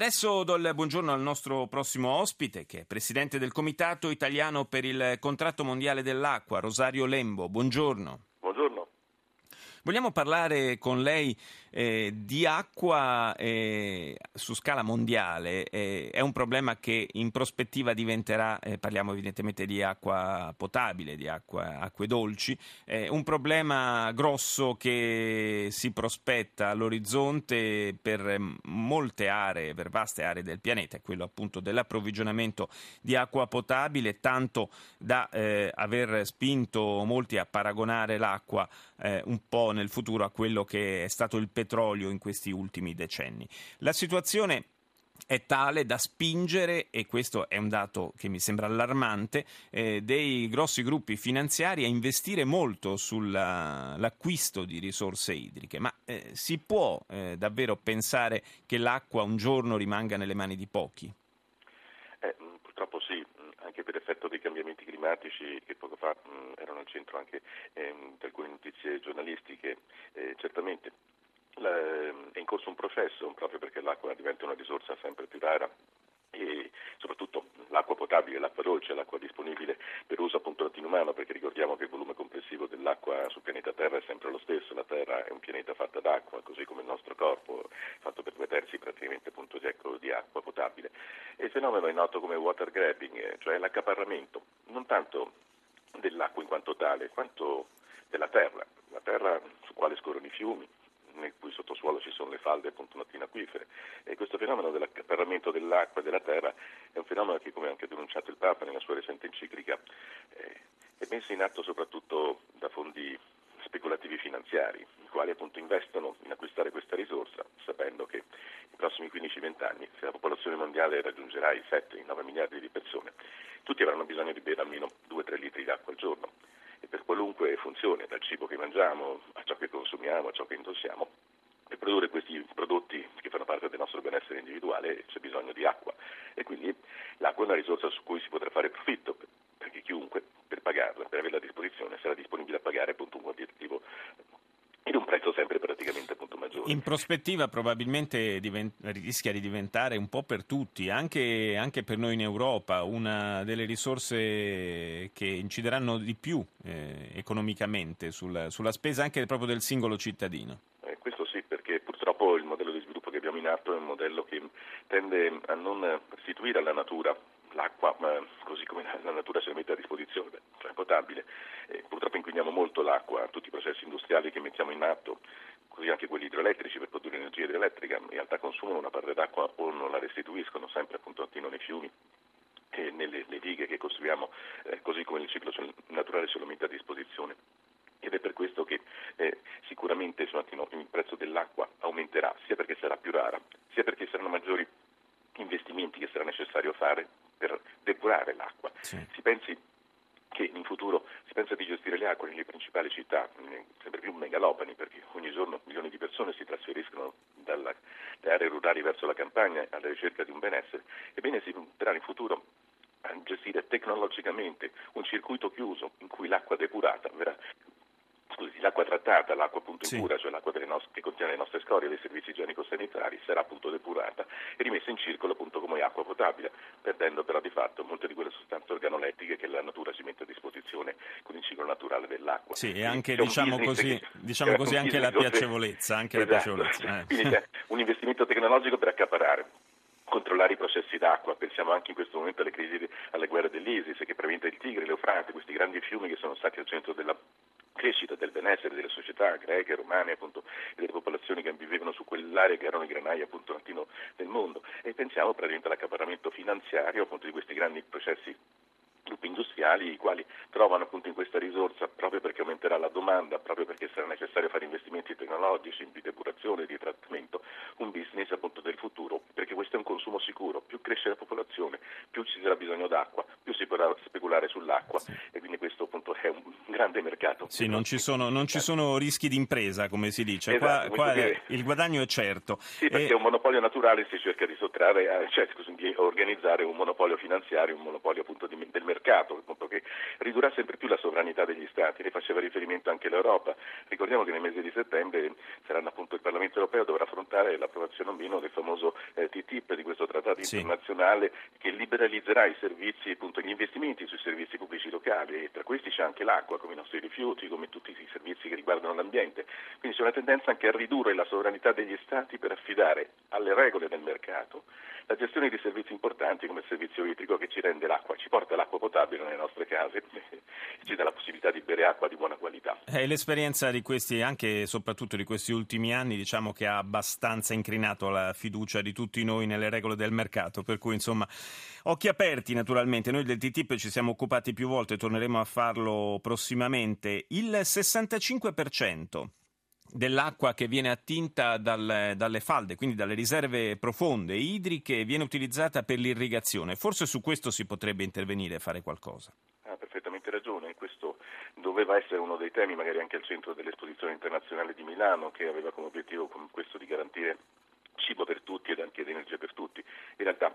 Adesso do il buongiorno al nostro prossimo ospite, che è presidente del Comitato Italiano per il Contratto Mondiale dell'Acqua, Rosario Lembo. Buongiorno. Vogliamo parlare con lei eh, di acqua eh, su scala mondiale. Eh, è un problema che in prospettiva diventerà, eh, parliamo evidentemente di acqua potabile, di acqua, acque dolci, un problema grosso che si prospetta all'orizzonte per molte aree, per vaste aree del pianeta, è quello appunto dell'approvvigionamento di acqua potabile, tanto da eh, aver spinto molti a paragonare l'acqua eh, un po' nel futuro a quello che è stato il petrolio in questi ultimi decenni. La situazione è tale da spingere, e questo è un dato che mi sembra allarmante, eh, dei grossi gruppi finanziari a investire molto sull'acquisto di risorse idriche. Ma eh, si può eh, davvero pensare che l'acqua un giorno rimanga nelle mani di pochi? Eh, purtroppo sì, per effetto dei cambiamenti climatici che poco fa mh, erano al centro anche ehm, di alcune notizie giornalistiche, eh, certamente. La, è in corso un processo proprio perché l'acqua diventa una risorsa sempre più rara e soprattutto l'acqua potabile, l'acqua dolce, l'acqua disponibile per uso appunto umano, perché ricordiamo che il volume complessivo dell'acqua sul pianeta Terra è sempre lo stesso, la Terra è un pianeta fatto d'acqua, così come il nostro corpo, fatto per due terzi praticamente appunto di, ecco, di acqua potabile. E il fenomeno è noto come water grabbing, eh, cioè l'accaparramento, non tanto dell'acqua in quanto tale, quanto della terra, la terra su quale scorrono i fiumi, nel cui sottosuolo ci sono le falde appunto mattine acquifere. E questo fenomeno dell'accaparramento dell'acqua e della terra è un fenomeno che come ha anche denunciato il Papa nella sua recente enciclica eh, è messo in atto soprattutto da fondi speculativi finanziari, i quali appunto investono in acquistare questa risorsa, sapendo che nei prossimi 15-20 anni, se la popolazione mondiale raggiungerà i 7-9 miliardi di persone, tutti avranno bisogno di bere almeno 2-3 litri di acqua al giorno. E per qualunque funzione, dal cibo che mangiamo che consumiamo, ciò che indossiamo, per produrre questi prodotti che fanno parte del nostro benessere individuale c'è bisogno di acqua. E quindi l'acqua è una risorsa su cui si potrà fare profitto perché chiunque per pagarla, per averla a disposizione, sarà disponibile a pagare appunto un quantitativo in un prezzo sempre praticamente appunto maggiore. In prospettiva probabilmente divent- rischia di diventare un po' per tutti, anche, anche, per noi in Europa, una delle risorse che incideranno di più eh, economicamente sulla, sulla, spesa anche proprio del singolo cittadino. Eh, questo sì, perché purtroppo il modello di sviluppo che abbiamo in atto è un modello che tende a non restituire alla natura l'acqua così come la natura ce la mette a disposizione, cioè potabile. Eh, purtroppo inquiniamo molto l'acqua, tutti i processi industriali che mettiamo in atto, così anche quelli idroelettrici per produrre energia idroelettrica, in realtà consumano una parte d'acqua o non la restituiscono sempre appunto nei fiumi e nelle dighe che costruiamo, eh, così come il ciclo naturale mette a disposizione. Ed è per questo che eh, sicuramente il prezzo dell'acqua aumenterà, sia perché sarà più rara, sia perché saranno maggiori investimenti che sarà necessario fare per depurare l'acqua. Sì. Si pensi che in futuro si pensa di gestire le acque nelle principali città, sempre più megalopani, perché ogni giorno milioni di persone si trasferiscono dalle aree rurali verso la campagna alla ricerca di un benessere, ebbene si punterà in futuro gestire tecnologicamente un circuito chiuso in cui l'acqua depurata verrà l'acqua trattata, l'acqua appunto sì. impura, cioè l'acqua nostre, che contiene le nostre scorie dei servizi igienico-sanitari, sarà appunto depurata e rimessa in circolo appunto come acqua potabile, perdendo però di fatto molte di quelle sostanze organolettiche che la natura ci mette a disposizione con il ciclo naturale dell'acqua. Sì, e anche diciamo così, che, diciamo così anche la piacevolezza. Anche esatto. la piacevolezza. Eh. Quindi c'è un investimento tecnologico per accaparare controllare i processi d'acqua, pensiamo anche in questo momento alle crisi, alle guerre dell'ISIS che preventa il Tigre, l'Eufrate, questi grandi fiumi che sono stati al centro della crescita del benessere delle società greche, romane appunto, e delle popolazioni che vivevano su quell'area che erano i granai appunto latino del mondo. E pensiamo praticamente all'accaparramento finanziario appunto di questi grandi processi gruppi industriali i quali trovano appunto in questa risorsa proprio perché aumenterà la domanda, proprio perché sarà necessario fare investimenti tecnologici di depurazione, di trattamento, un business appunto del futuro, perché questo è un consumo sicuro, più cresce la popolazione, più ci sarà bisogno d'acqua, più si potrà speculare sull'acqua sì. e quindi questo appunto grande mercato. Sì, non ci, sono, non ci sono, rischi di impresa, come si dice, esatto, qua, qua dire... il guadagno è certo. Sì, perché e... un monopolio naturale si cerca di sottrarre, cioè di organizzare un monopolio finanziario, un monopolio appunto di, del mercato, che ridurrà sempre più la sovranità degli Stati, ne faceva riferimento anche l'Europa. Ricordiamo che nel mese di settembre saranno appunto il Parlamento europeo dovrà affrontare l'approvazione o meno del famoso eh, TTIP, di questo trattato sì. internazionale che liberalizzerà i servizi, appunto, gli investimenti sui servizi pubblici locali e tra questi c'è anche l'acqua, come i nostri rifiuti, come tutti i servizi che riguardano l'ambiente. Quindi c'è una tendenza anche a ridurre la sovranità degli Stati per affidare alle regole del mercato la gestione di servizi importanti come il servizio idrico che ci rende l'acqua, ci porta l'acqua potabile nelle nostre case, ci dà la possibilità di bere acqua di buona qualità. Eh, l'esperienza di questi, anche e soprattutto di questi ultimi anni, diciamo che ha abbastanza incrinato la fiducia di tutti noi nelle regole del mercato, per cui insomma occhi aperti naturalmente, noi del TTIP ci siamo occupati più volte, torneremo a farlo prossimamente. Il 65% dell'acqua che viene attinta dal, dalle falde, quindi dalle riserve profonde idriche, viene utilizzata per l'irrigazione. Forse su questo si potrebbe intervenire e fare qualcosa. Ha perfettamente ragione, questo doveva essere uno dei temi, magari anche al centro dell'esposizione internazionale di Milano, che aveva come obiettivo questo di garantire cibo per tutti ed anche energia per tutti. In realtà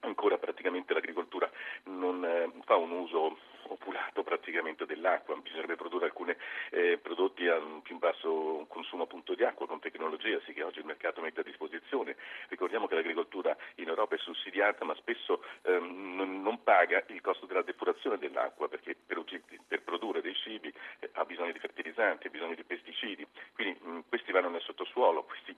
ancora praticamente l'agricoltura non eh, fa un uso popolato praticamente dell'acqua, bisognerebbe produrre alcuni eh, prodotti a un più basso consumo appunto di acqua con tecnologia, sì che oggi il mercato mette a disposizione. Ricordiamo che l'agricoltura in Europa è sussidiata ma spesso ehm, non, non, paga il costo della depurazione dell'acqua perché per, per produrre dei cibi eh, ha bisogno di fertilizzanti, ha bisogno di pesticidi, quindi mh, questi vanno nel sottosuolo, questi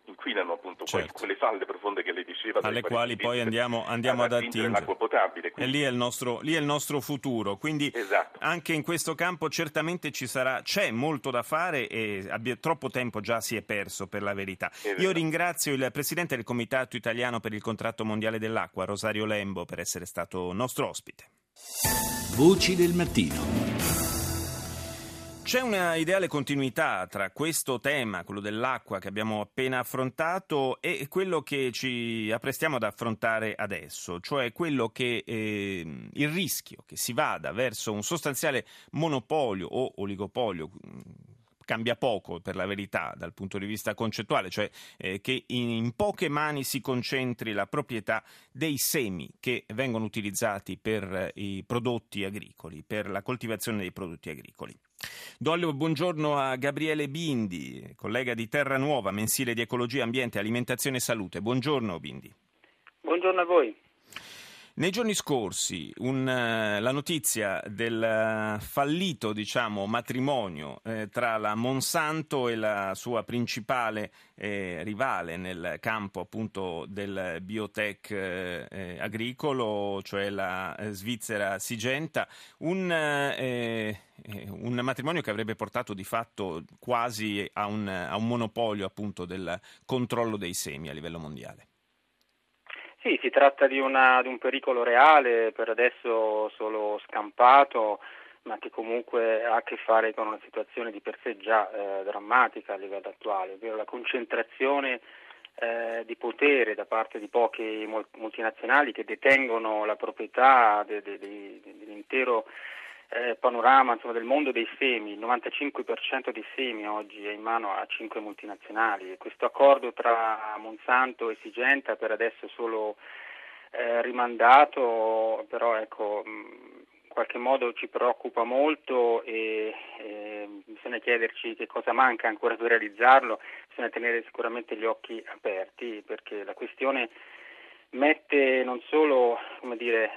appunto certo. quelle falde profonde che lei diceva. Alle quali poi andiamo, andiamo ad attingere. L'acqua potabile. Quindi... E lì è, nostro, lì è, il nostro, futuro. Quindi Esatto. Anche in questo campo certamente ci sarà, c'è molto da fare e abbia, troppo tempo già si è perso per la verità. Io ringrazio il Presidente del Comitato Italiano per il Contratto Mondiale dell'Acqua, Rosario Lembo, per essere stato nostro ospite. Voci del mattino. C'è una ideale continuità tra questo tema, quello dell'acqua che abbiamo appena affrontato, e quello che ci apprestiamo ad affrontare adesso, cioè quello che eh, il rischio che si vada verso un sostanziale monopolio o oligopolio cambia poco per la verità dal punto di vista concettuale, cioè eh, che in, in, poche mani si concentri la proprietà dei semi che vengono utilizzati per eh, i prodotti agricoli, per la coltivazione dei prodotti agricoli. Do il buongiorno a Gabriele Bindi, collega di Terra Nuova, mensile di ecologia, ambiente, alimentazione e salute. Buongiorno Bindi. Buongiorno a voi. Nei giorni scorsi un, uh, la notizia del uh, fallito diciamo, matrimonio eh, tra la Monsanto e la sua principale eh, rivale nel campo appunto del biotech eh, eh agricolo, cioè la eh, svizzera Sigenta, un, un, matrimonio che avrebbe portato di fatto quasi a un, a un monopolio appunto del controllo dei semi a livello mondiale. Sì, si tratta di, una, di, un pericolo reale, per adesso solo scampato, ma che comunque ha a che fare con una situazione di per sé già eh, drammatica a livello attuale, ovvero la concentrazione eh, di potere da parte di poche multinazionali che detengono la proprietà de, de, de, dell'intero eh, panorama insomma, del mondo dei semi, il 95% dei semi oggi è in mano a cinque multinazionali. Questo accordo tra Monsanto e Sigenta per adesso è solo eh, rimandato, però ecco, in qualche modo ci preoccupa molto e, e bisogna chiederci che cosa manca ancora per realizzarlo, bisogna tenere sicuramente gli occhi aperti perché la questione mette non solo, come dire,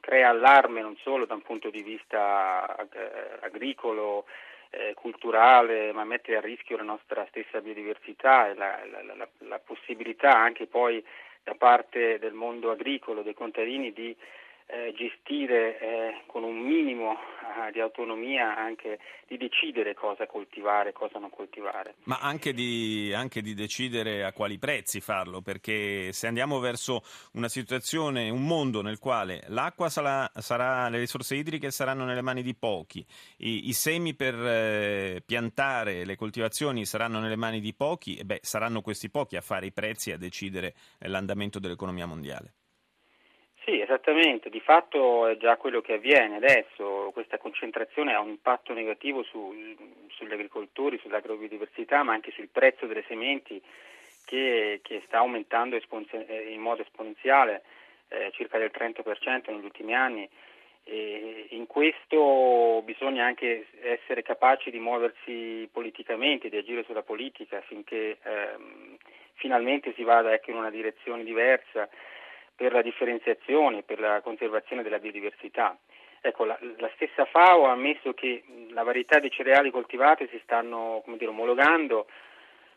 crea allarme non solo da un punto di vista eh, agricolo, eh, culturale, ma mette a rischio la nostra stessa biodiversità e la, la, la, la possibilità anche poi da parte del mondo agricolo, dei contadini, di eh, gestire eh, con un minimo eh, di autonomia anche di decidere cosa coltivare e cosa non coltivare. Ma anche di, anche di, decidere a quali prezzi farlo, perché se andiamo verso una situazione, un mondo nel quale l'acqua sarà, sarà le risorse idriche saranno nelle mani di pochi, i, i semi per eh, piantare le coltivazioni saranno nelle mani di pochi, e beh, saranno questi pochi a fare i prezzi e a decidere eh, l'andamento dell'economia mondiale. Sì, esattamente, di fatto è già quello che avviene adesso, questa concentrazione ha un impatto negativo su, sugli agricoltori, sull'agrobiodiversità, ma anche sul prezzo delle sementi che, che sta aumentando eh, in modo esponenziale, eh, circa del 30% negli ultimi anni. E in questo bisogna anche essere capaci di muoversi politicamente, di agire sulla politica affinché ehm, finalmente si vada ecco, in una direzione diversa per la differenziazione, per la conservazione della biodiversità. Ecco, la, la, stessa FAO ha ammesso che la varietà di cereali coltivate si stanno dire, omologando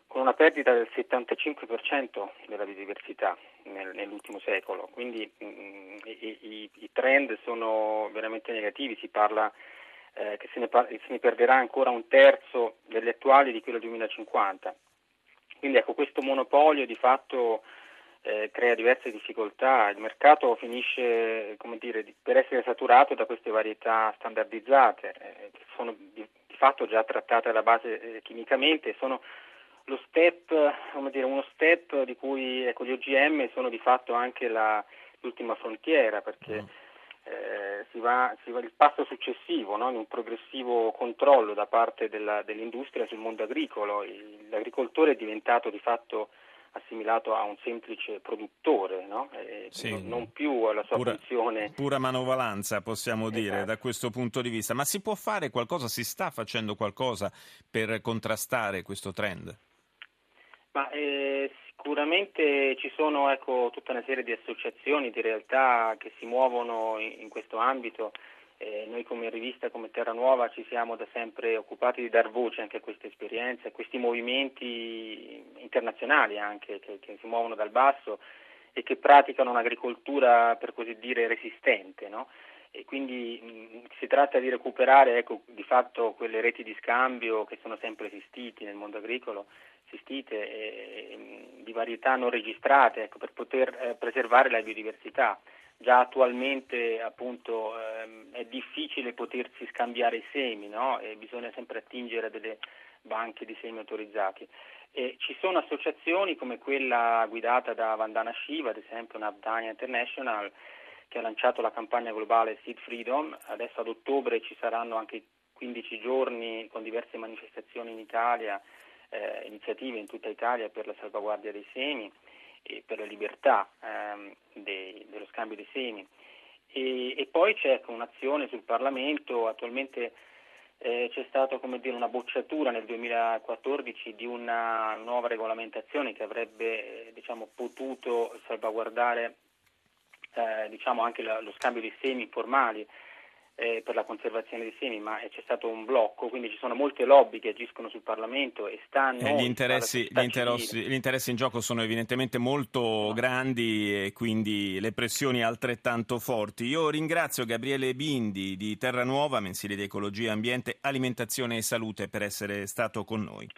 con una perdita del 75% della biodiversità nel, nell'ultimo secolo, quindi mh, mm, i, i, i, trend sono veramente negativi, si parla eh, che se ne, par- se ne, perderà ancora un terzo degli attuali di quello 2050. Quindi ecco, questo monopolio di fatto eh, crea diverse difficoltà, il mercato finisce dire, per essere saturato da queste varietà standardizzate eh, che sono di, di, fatto già trattate alla base eh, chimicamente, sono lo step, dire, uno step di cui ecco, gli OGM sono di fatto anche la, l'ultima frontiera perché mm. eh, si, va, si, va, il passo successivo no? in un progressivo controllo da parte della, dell'industria sul mondo agricolo. L'agricoltore è diventato di fatto assimilato a un semplice produttore, no? sì, non più alla sua pura, funzione. Pura manovalanza, possiamo esatto. dire, da questo punto di vista. Ma si può fare qualcosa, si sta facendo qualcosa per contrastare questo trend? Ma, eh, sicuramente ci sono ecco, tutta una serie di associazioni, di realtà che si muovono in, in questo ambito eh, noi come rivista, come Terra Nuova, ci siamo da sempre occupati di dar voce anche a queste esperienze, a questi movimenti internazionali anche che, che si muovono dal basso e che praticano un'agricoltura per così dire resistente. No? E quindi mh, si tratta di recuperare ecco, di fatto quelle reti di scambio che sono sempre esistite nel mondo agricolo, esistite e, di varietà non registrate ecco, per poter eh, preservare la biodiversità già attualmente appunto, ehm, è difficile potersi scambiare i semi, no? bisogna sempre attingere a delle banche di semi autorizzati. E ci sono associazioni come quella guidata da Vandana Shiva, ad esempio Navdanya International, che ha lanciato la campagna globale Seed Freedom, adesso ad ottobre ci saranno anche 15 giorni con diverse manifestazioni in Italia, eh, iniziative in tutta Italia per la salvaguardia dei semi e per la libertà ehm, dei, dello scambio dei semi. E, e poi c'è ecco, un'azione sul Parlamento, attualmente eh, c'è stata una bocciatura nel 2014 di una nuova regolamentazione che avrebbe eh, diciamo, potuto salvaguardare eh, diciamo, anche la, lo scambio di semi informali eh, per la conservazione dei semi, ma c'è stato un blocco, quindi ci sono molte lobby che agiscono sul Parlamento e stanno... Eh, gli, interessi, gli, interessi, gli, interessi, in gioco sono evidentemente molto grandi e quindi le pressioni altrettanto forti. Io ringrazio Gabriele Bindi di Terra Nuova, mensile di Ecologia, Ambiente, Alimentazione e Salute per essere stato con noi.